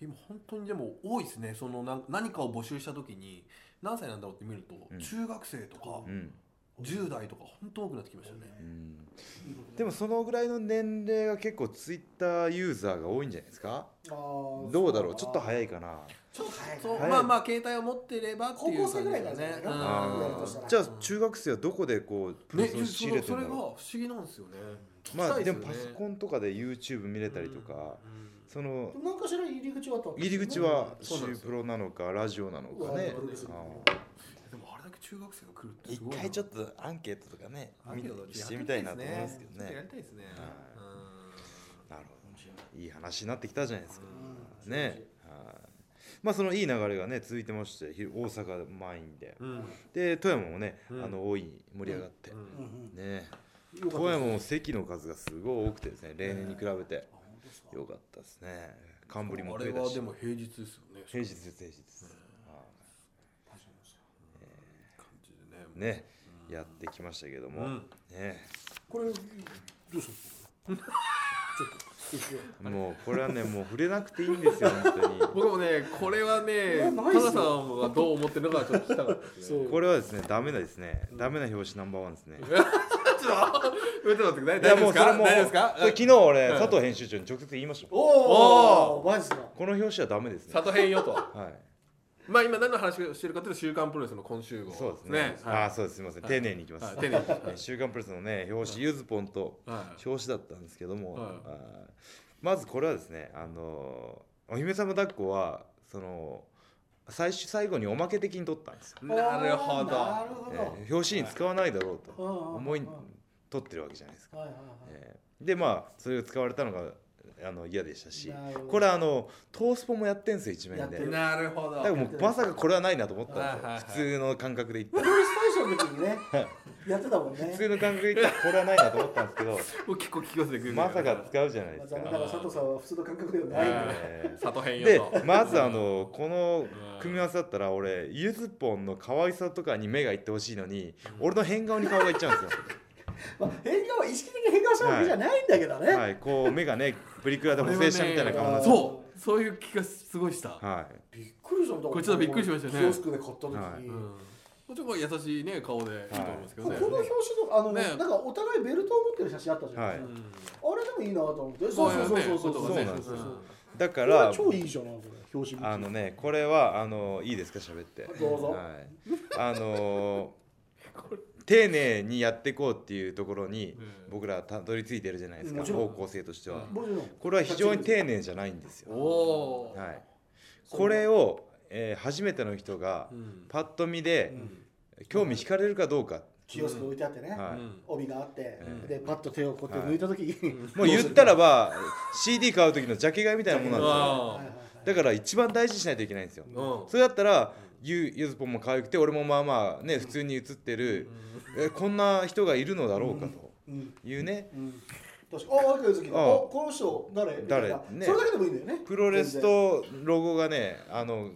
今本当にでも多いですね。そのなん何かを募集した時に何歳なんだろうって見ると、うん。中学生とかうん、10代とか本当多くなってきましたね、うん、でもそのぐらいの年齢が結構ツイッターユーザーが多いんじゃないですか？どうだろう？ちょっと早いかな。ちょっと早い。かそい。まあまあ携帯を持ってればっていう高校生ぐらいからじゃないかなうん。やるとしたらじゃあ中学生はどこでこうプロねセ仕入れてそれが不るんだろ思議なんですよね。うまあでもパソコンとかで YouTube 見れたりとか、うんその何かしら入り口はあったわけ入り口はそうなんですよ。シュープロなのかラジオなのかね。でもあれだけ中学生が来るってー一すごいな。回ちょっとアンケートとかねしてみたいなと思いますけどちょっとやねりたいですね。なるほど。いい話になってきたじゃないですか。うん。ね。はい。まあそのいい流れがね続いてましてひ大阪満員で。で富山もねうん。あの大いに盛り上がって。うん。うん。うん。ね。富山も席の数がすごい多くてですね。例年に比べてよかったですね。冠もあ増えたしれはでも平日ですよね平日です平日。ですは確かに感じでね。いねやってきましたけども。うん。ね。これどうしもうこれはねもう触れなくていいんですよ本当に。<laughs> 僕もねこれはねタカさんがどう思ってるのかちょっと聞きたかったねこれはですねダメなですね。ダメな表紙ナンバーワンですね <laughs> っと待って大丈夫ですか？もうそれも大丈夫ですか？昨日俺うん。佐藤編集長に直接言いましたおおマジか？この表紙はダメですね。里編よと。<laughs> はい。まあ今何の話をしてるかというと週刊プロレスの今週号そうですね。あはあそうですすみません。はい。丁寧にいきます。はい丁寧に。ね週刊プレスのね表紙ゆずぽんと表紙だったんですけども、まずこれはですねあのお姫様抱っこはその最終最後におまけ的に撮ったんですよ、なるほど。表紙に使わないだろうと。思い思はい撮ってるわけじゃないですか、はいはいえーでまあそれが使われたのがあの嫌でしたし。これあのトースポもやってんすよ一面で。やってる。なるほど。だからもうまさかこれはないなと思ったんですよ、はいはいはい。普通の感覚で言ったプロレス大賞の時にね <laughs> やってたもんね。普通の感覚で言ったらこれはないなと思ったんですけどもう結構聞かせてくれるまさか使うじゃないですか。まあ残念ながら佐藤さんは普通の感覚ではない。んでえ。ー里編でまずあのこの組み合わせだったら俺ゆずぽんの可愛さとかに目がいってほしいのに俺の変顔に顔がいっちゃうんですまあ変顔は意識的に変顔したわけじゃないんだけどね、よはい。こう目がねプリクラで補正したみたいな顔になねそう。そういう気がすごいした。はい。びっくりしたん。だこれちょっとびっくりしましたね。キオスクで買った時に、はい。うん。ちょっと優しいね顔でいいと思いますけどね、この表紙とあの、ね。なんかお互いベルトを持ってる写真あったじゃん、はい。うんあれでもいいなと思って。そうそうそうそうそう。そうなんですだかこれら超いいじゃんこれ表紙。あのねこれはあのいいですか？喋って。どうぞ。はい、あの <laughs> 丁寧にやっていこうっていうところに僕らたどり着いてるじゃないですか方向性としては。これは非常に丁寧じゃないんですよ、はい、これを、えー初めての人がうん。パッと見で興味惹かれるかどうか、キオスク置いてあってね、帯があって、うん。でパッと手をこうやって抜いた時に、<laughs> もう言ったらば CD 買う時のジャケ買いみたいなもんなんですよ。あはいはいはい。だから一番大事にしないといけないんですよ。うん。それだったらゆゆずぽんも可愛くて俺もまあまあね普通に写ってるえこんな人がいるのだろうかとうんいうね。うん。確かああ好きだあこの人誰？誰？ね。それだけでもいいんだよね。プロレスとロゴがねあの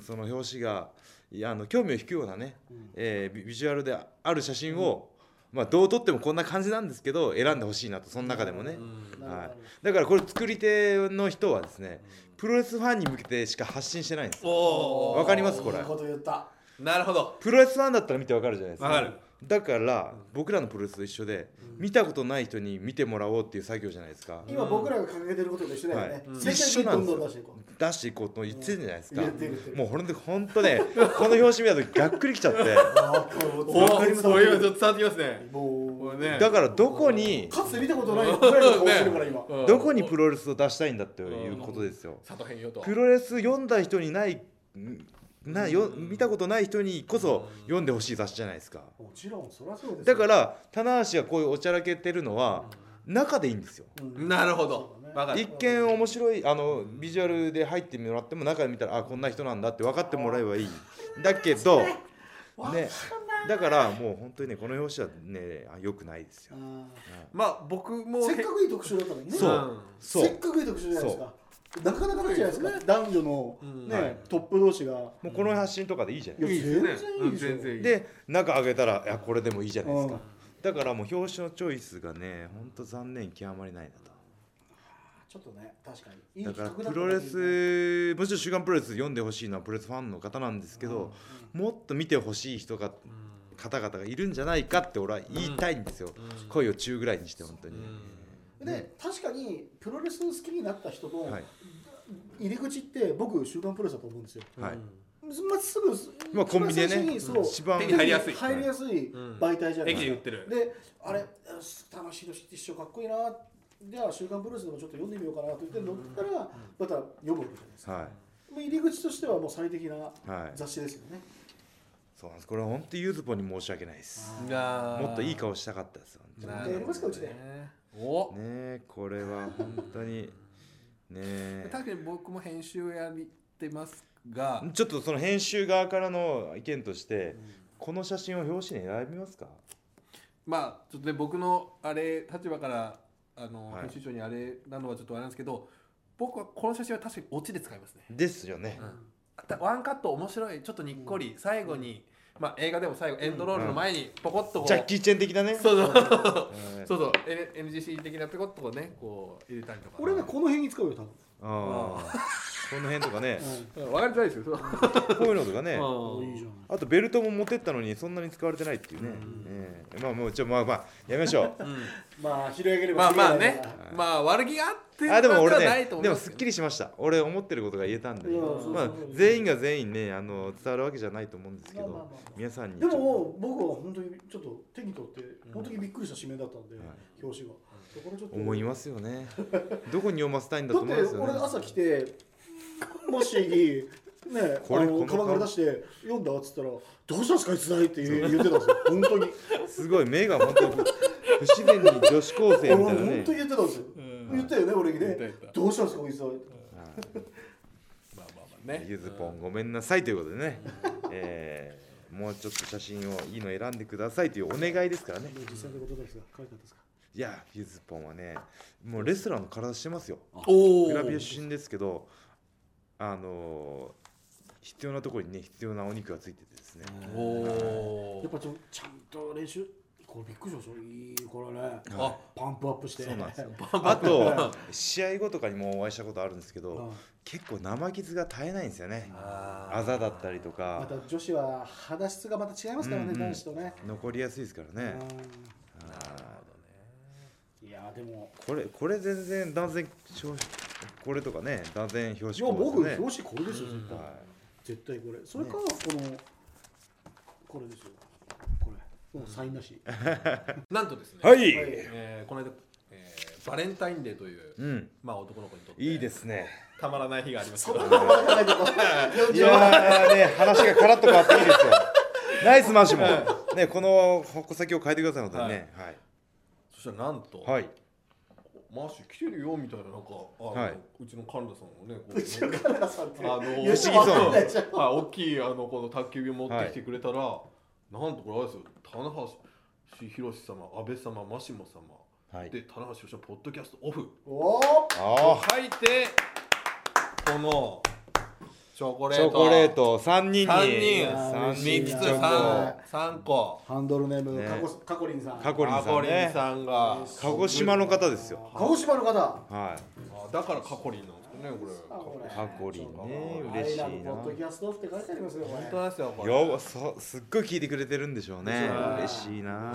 その表紙がいやあの興味を引くようなね、うん。えービビジュアルである写真を、まあ、どう撮ってもこんな感じなんですけど選んでほしいなとその中でもね、うん。はい。だからこれ作り手の人はですねプロレスファンに向けてしか発信してないんですよ。おわかります？これ。いいこと言った。おなるほど。プロレスファンだったら見てわかるじゃないですか。わかる。だから僕らのプロレスと一緒で見たことない人に見てもらおうっていう作業じゃないですか。今僕らが掲げてることと一緒だよね。はい。世界にどんどん出していこう。出していこうと言ってるじゃないですか。言ってる言ってる。もうほんで本当ねこの表紙見た時がっくりきちゃって。<laughs> あおわかります。そういうのちょっと伝わってきますねね。だからどこにかつて見たことないぐらいの顔してるから今。うん。どこにプロレスを出したいんだっていうことですよ。佐藤変よとプロレス読んだ人にないなよ見たことない人にこそ読んでほしい雑誌じゃないですか。もちろんそりゃそうですだから棚橋がこういうおちゃらけてるのは中でいいんですよ。うん。なるほど。一見面白いあのビジュアルで入ってもらっても中で見たらあこんな人なんだって分かってもらえばいい。だけどねだからもう本当にねこの表紙はねあ良くないですよ。あまあ僕もーせっかくいい特集だったのにね。そう。そう。せっかくいい特集じゃないですか。なかなかないじゃないですか。男女のうん。ね、はい。トップ同士が。もうこの発信とかでいいじゃないですね。全然いいでしょうん全然いいで中上げたらいやこれでもいいじゃないですか。うん。だからもう表紙のチョイスがね本当残念極まりないなと。ちょっとね確かに。だからプロレスもちろん「週刊プロレス」読んでほしいのはプロレスファンの方なんですけどもっと見てほしい人が方々がいるんじゃないかって俺は言いたいんですよ。うん。声を中ぐらいにして本当に。で確かにプロレス好きになった人のはい。入り口って僕週刊プロレスだと思うんですよ。はい。まっすぐまあコンビニでね。にそう。一番入りやすい。入りやすい媒体じゃない駅でですか。売ってる。であれ楽しいの一緒かっこいいなじゃあ「週刊プロレス」でもちょっと読んでみようかなと言って乗ったらまた読むわけじゃないですか。はい。もう入り口としてはもう最適なはい雑誌ですよね。そうなんです。これは本当にゆずぽんに申し訳ないです。がもっといい顔したかったです本当になやりますかうちでねお。ねえこれは本当にねえ。確かに僕も編集やってますが。ちょっとその編集側からの意見としてこの写真を表紙に選びますか？まあちょっとね僕のあれ立場からあの、はい。編集長にあれなのはちょっとあれなんですけど僕はこの写真は確かにオチで使いますね、ですよね。うん。ワンカット面白いちょっとにっこり、最後に、まあ、映画でも最後エンドロールの前にポコッとこう、ジャッキー・チェン的なね。そうそう。はい <laughs> そうそう。NGC 的なペコッとこうねこう入れたりとか。俺ねこの辺に使うよ多分ああこの辺とかね。うん。分かりづらいですよ。そうこういうのとかね。うん。いいじゃんあとベルトも持ってったのにそんなに使われてないっていうね、ええ。まあもうちょまあまあやめましょう。まあ拾い上げればまあまあね。まあ悪気があってあでも俺わけはないねでもすすっきりしました。俺思ってることが言えたんで、まあ、全員が全員ねあの伝わるわけじゃないと思うんですけど、皆さんに。でも僕は本当にちょっと手に取って本当にびっくりした指名だったんで、はい。表紙が。思いますよね。<laughs> どこに読ませたいんだと思うんですよね。俺朝来てもしね <laughs> これあのカバンから出して読んだっつったらどうしたんですかいつだいって言ってたんですよ。<laughs> 本当に。すごい目が本当に不不自然に女子高生みたいな俺ね。本当に言ってたんですよ。うん。言ったよね俺にね。言った言った。どうしたんですかこいつははいまあまあまあね。ゆずぽんごめんなさいということでね、えーもうちょっと写真をいいの選んでくださいというお願いですからね。実際のことですが可愛かったですか？いやゆずぽんはねもうレスラーの体してますよ。おグラビア出身ですけどあのー必要なところにね必要なお肉がついててですね。おやっぱちょちゃんと練習これびっくりしました。いいこれね。あ。パンプアップして。そうなんですよ。<laughs> よあと試合後とかにもお会いしたことあるんですけど、うん。結構生傷が絶えないんですよね。ああざだったりとまかた女子は肌質がまた違いますからね、うんうん。男子とね、残りやすいですからね、やでも。ーこれこれ全然断然表これとかね断然表いや紙僕こうですね。表紙これですよ絶対、は絶対これ。それかこのこれですよ。これ。もうサインなし。<laughs> なんとですね、はい、えーこの間、えーバレンタインデーという、うん。まあ、男の子にとっていいですね。たまらない日がありますけど。いやーね話がカラッと変わっていいですよ。ナイスマシも。ねこの矛先を変えてくださいのでねそしたらなんと、はい、はい、マーシー来てるよみたいななんかあの、はい。うちの神田さんがねこうちのカメラさんって。あの不思議そうなんはい、大きいあのこの宅急便持ってきてくれたら、なんとこれあれですよ棚橋宏様安倍様マシモ様。はい、で棚橋宏ポッドキャストオフ。おー。あ書いてこのチョコレート。ーチョコレート。3人に。三人。三三つ人個。ハンドルネーム、ね。かこかこりんさん。かこりんカコリンねさんが。鹿児島の方ですよ。鹿児島の方。はあだからカコリンなんですかねこれ。あこりんね。ア嬉しいな。ポッドキャストって書いてありますよこれ本当ですよこれ。よそすっごい聞いてくれてるんでしょうね。嬉しいな。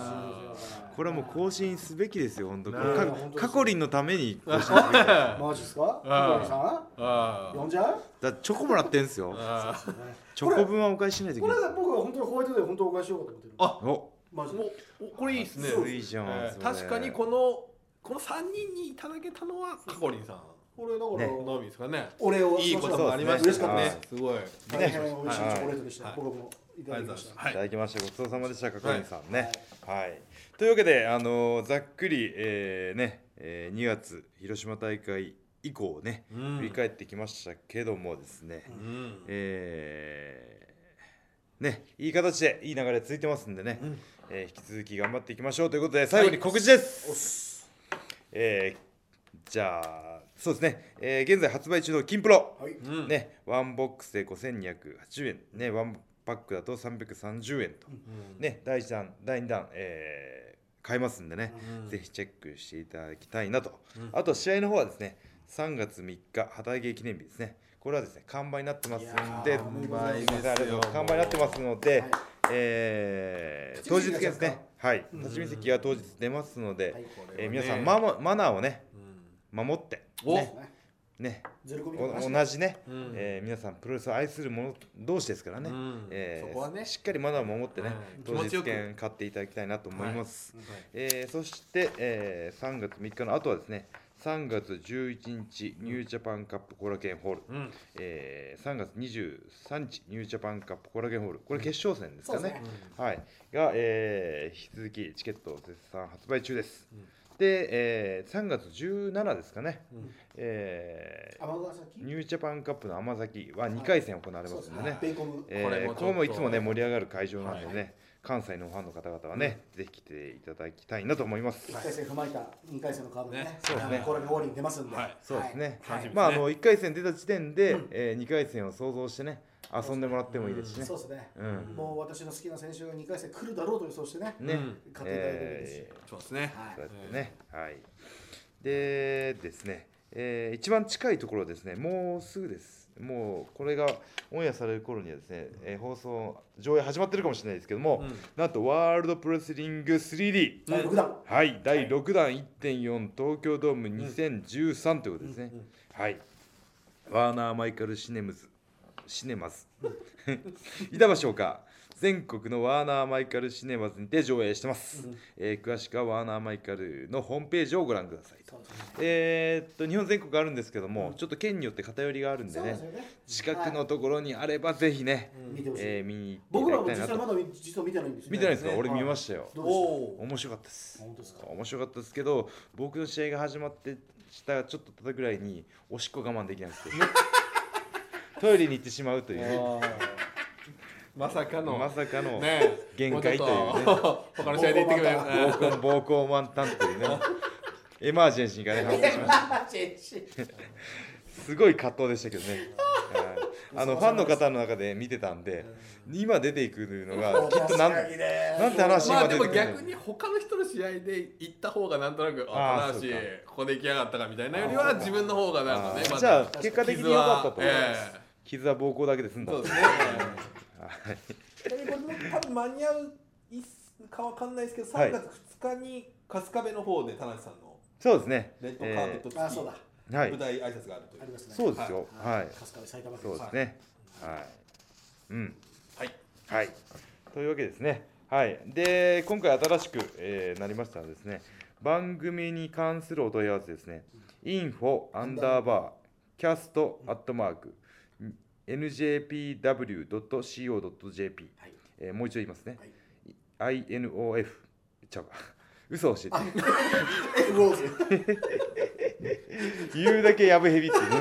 これはもう更新すべきですよ本当。ねか本当ですよかこりんのために更新すべきだ <laughs> マジですか？かこりんさん？あ呼んじゃう？だチョコもらってんすよ。あチョコ分はお返ししないといこれけない僕は本当にホワイトデー本当お返ししようかと思ってるあおマジもうおこれいいですね。確かにこのこの三人にいただけたのはカコリンさんこれだから、ね。のみですかね。お礼をいいこともありました嬉しかったです。ねすごい。大変美味しいチョコレートでした、はい。僕もいただきました、はい。いただきました。ごちそうさまでしたかこりんさんね。はい。はい、というわけであのーざっくり、えーね、えー2月広島大会以降ね、うん。振り返ってきましたけどもですね、うん。えーねいい形でいい流れ続いてますんでね、うん。えー引き続き頑張っていきましょうということで最後に告知です、えーじゃあそうですね、えー現在発売中のキンプロ、はい。うん。ね。ワンボックスで5280円。ね。ワンパックだと330円と、うん。ね。第1弾第2弾、えー買えますんでね、うん。ぜひチェックしていただきたいなと、うん。あと試合の方はですね。3月3日旗揚げ記念日ですね。これはですね完売になってますんで完売になってますので、はい。えー当日ですね。はい。うん。立ち見席が当日出ますので、はい。えー皆さんマママナーをねうん守って。お。ね。ね。同じね、うん。えー皆さんプロレスを愛する者同士ですからね、うん。えーね。しっかりマナーを守ってね、うん。当日券買っていただきたいなと思います、はい。えーそして、えー3月3日の後はですね3月11日ニュージャパンカップコラケンホール、うん。えー3月23日ニュージャパンカップコラケンホール。これ決勝戦ですかね。そうですね。はい。が、えー引き続きチケット絶賛発売中です、うんで、えー3月17ですかね、うん。えーニュージャパンカップの甘崎は2回戦行われますんでね、ベーコム。えーこれもいつもね盛り上がる会場なんでね、はい。関西のファンの方々はね、ぜひ来ていただきたいなと思います。1回戦踏まえた2回戦のカードでねね。そうですね。これで終わりに出ますんで、はい。そうですね。はい。まああの1回戦出た時点で、え2回戦を想像してね遊んでもらってもいいですしね。そう。ですね、うん。もう私の好きな選手が2回戦来るだろうと予想してね、ね、うん買っていただいですし。えそうですね。はい。そうやってね、はい。でですね、えー一番近いところですね、もうすぐです。もうこれがオンエアされる頃にはですね、えー放送上映始まってるかもしれないですけども、うん。なんとワールドプロレスリング 3D 第6弾、はい、第6弾1.4東京ドーム2013ということですね。はい。ワーナー・マイカル・シネムズ、シネマズ、板橋岡、全国のワーナー・マイカル・シネマズにて上映してます。えー詳しくはワーナー・マイカルのホームページをご覧くださいと。ね。えーっと日本全国あるんですけども、ちょっと県によって偏りがあるんでねね。近くのところにあればぜひね、見てほしい、えー見に行って僕らもいただきたいなと。実際まだ実は見てないんですよ、見てないですか、ね俺見ましたよ、どうでしおお面白かったです。本当ですか？面白かったですけど僕の試合が始まってしたちょっとたぐらいにおしっこ我慢できなくて <laughs> トイレに行ってしまうという。ね <laughs> まさかの。まさかのね限界というね。他の試合で言ってくれ。よ暴行暴行満タンというね。エマージェンシーがね発生しました。たすごい葛藤でしたけどね。はい。あのファンの方の中で見てたんで今出ていくのが <laughs> きっとなんなんて話まあでも今出てくる逆に他の人の試合で行った方がなんとなくああーそうか。ここで行きやがったかみたいなよりは自分の方がなんかねじゃあ結果的に良かったと。思います、え傷は膀胱だけで済んだ。えそうですね。はい。多分間に合うかわかんないですけどはい。3月2日に春日部の方で田中さんのそうですね。レッドカーペット付きあそうだ。はい舞台挨拶があるという。ありますねそうですよ。はい、春日部埼玉県そうですね。はい。うん。はい。はい。というわけですね。はい。で今回新しく、えーなりましたらですね番組に関するお問い合わせですね。info アンダーバー cast アットマーク njpw.co.jp、はい。えーもう一度言いますね、はい。INOF ちゃうか <laughs> 嘘を教えて。<laughs> 言うだけやぶへびっていうね。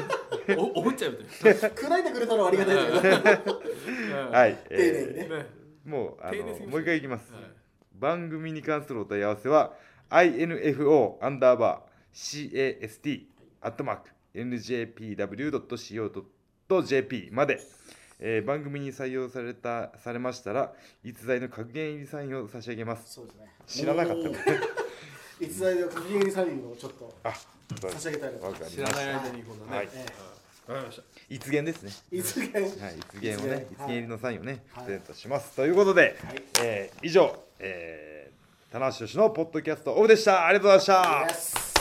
おおぶっちゃうみたい砕いてくれたのはありがたいですけど。な <laughs> はい、丁寧にね。ね。もうあのもう一回いきます、はい。番組に関するお問い合わせは info アンダーバー cast アットマーク njpw.co.jp まで、えー番組に採用されたされましたら逸材の格言入りサインを差し上げます。そうですね。知らなかった。も <laughs> う逸材で格言サインをちょっとあ差し上げたいなと。わかり知らないました間にこのねはい。えわかりました逸言ですね。逸言。はい、逸言をね、逸言。入りのサインをね、はい。プレゼントします。ということで、はい。えー以上、えー、棚橋宏のポッドキャストオフでした。ありがとうございました。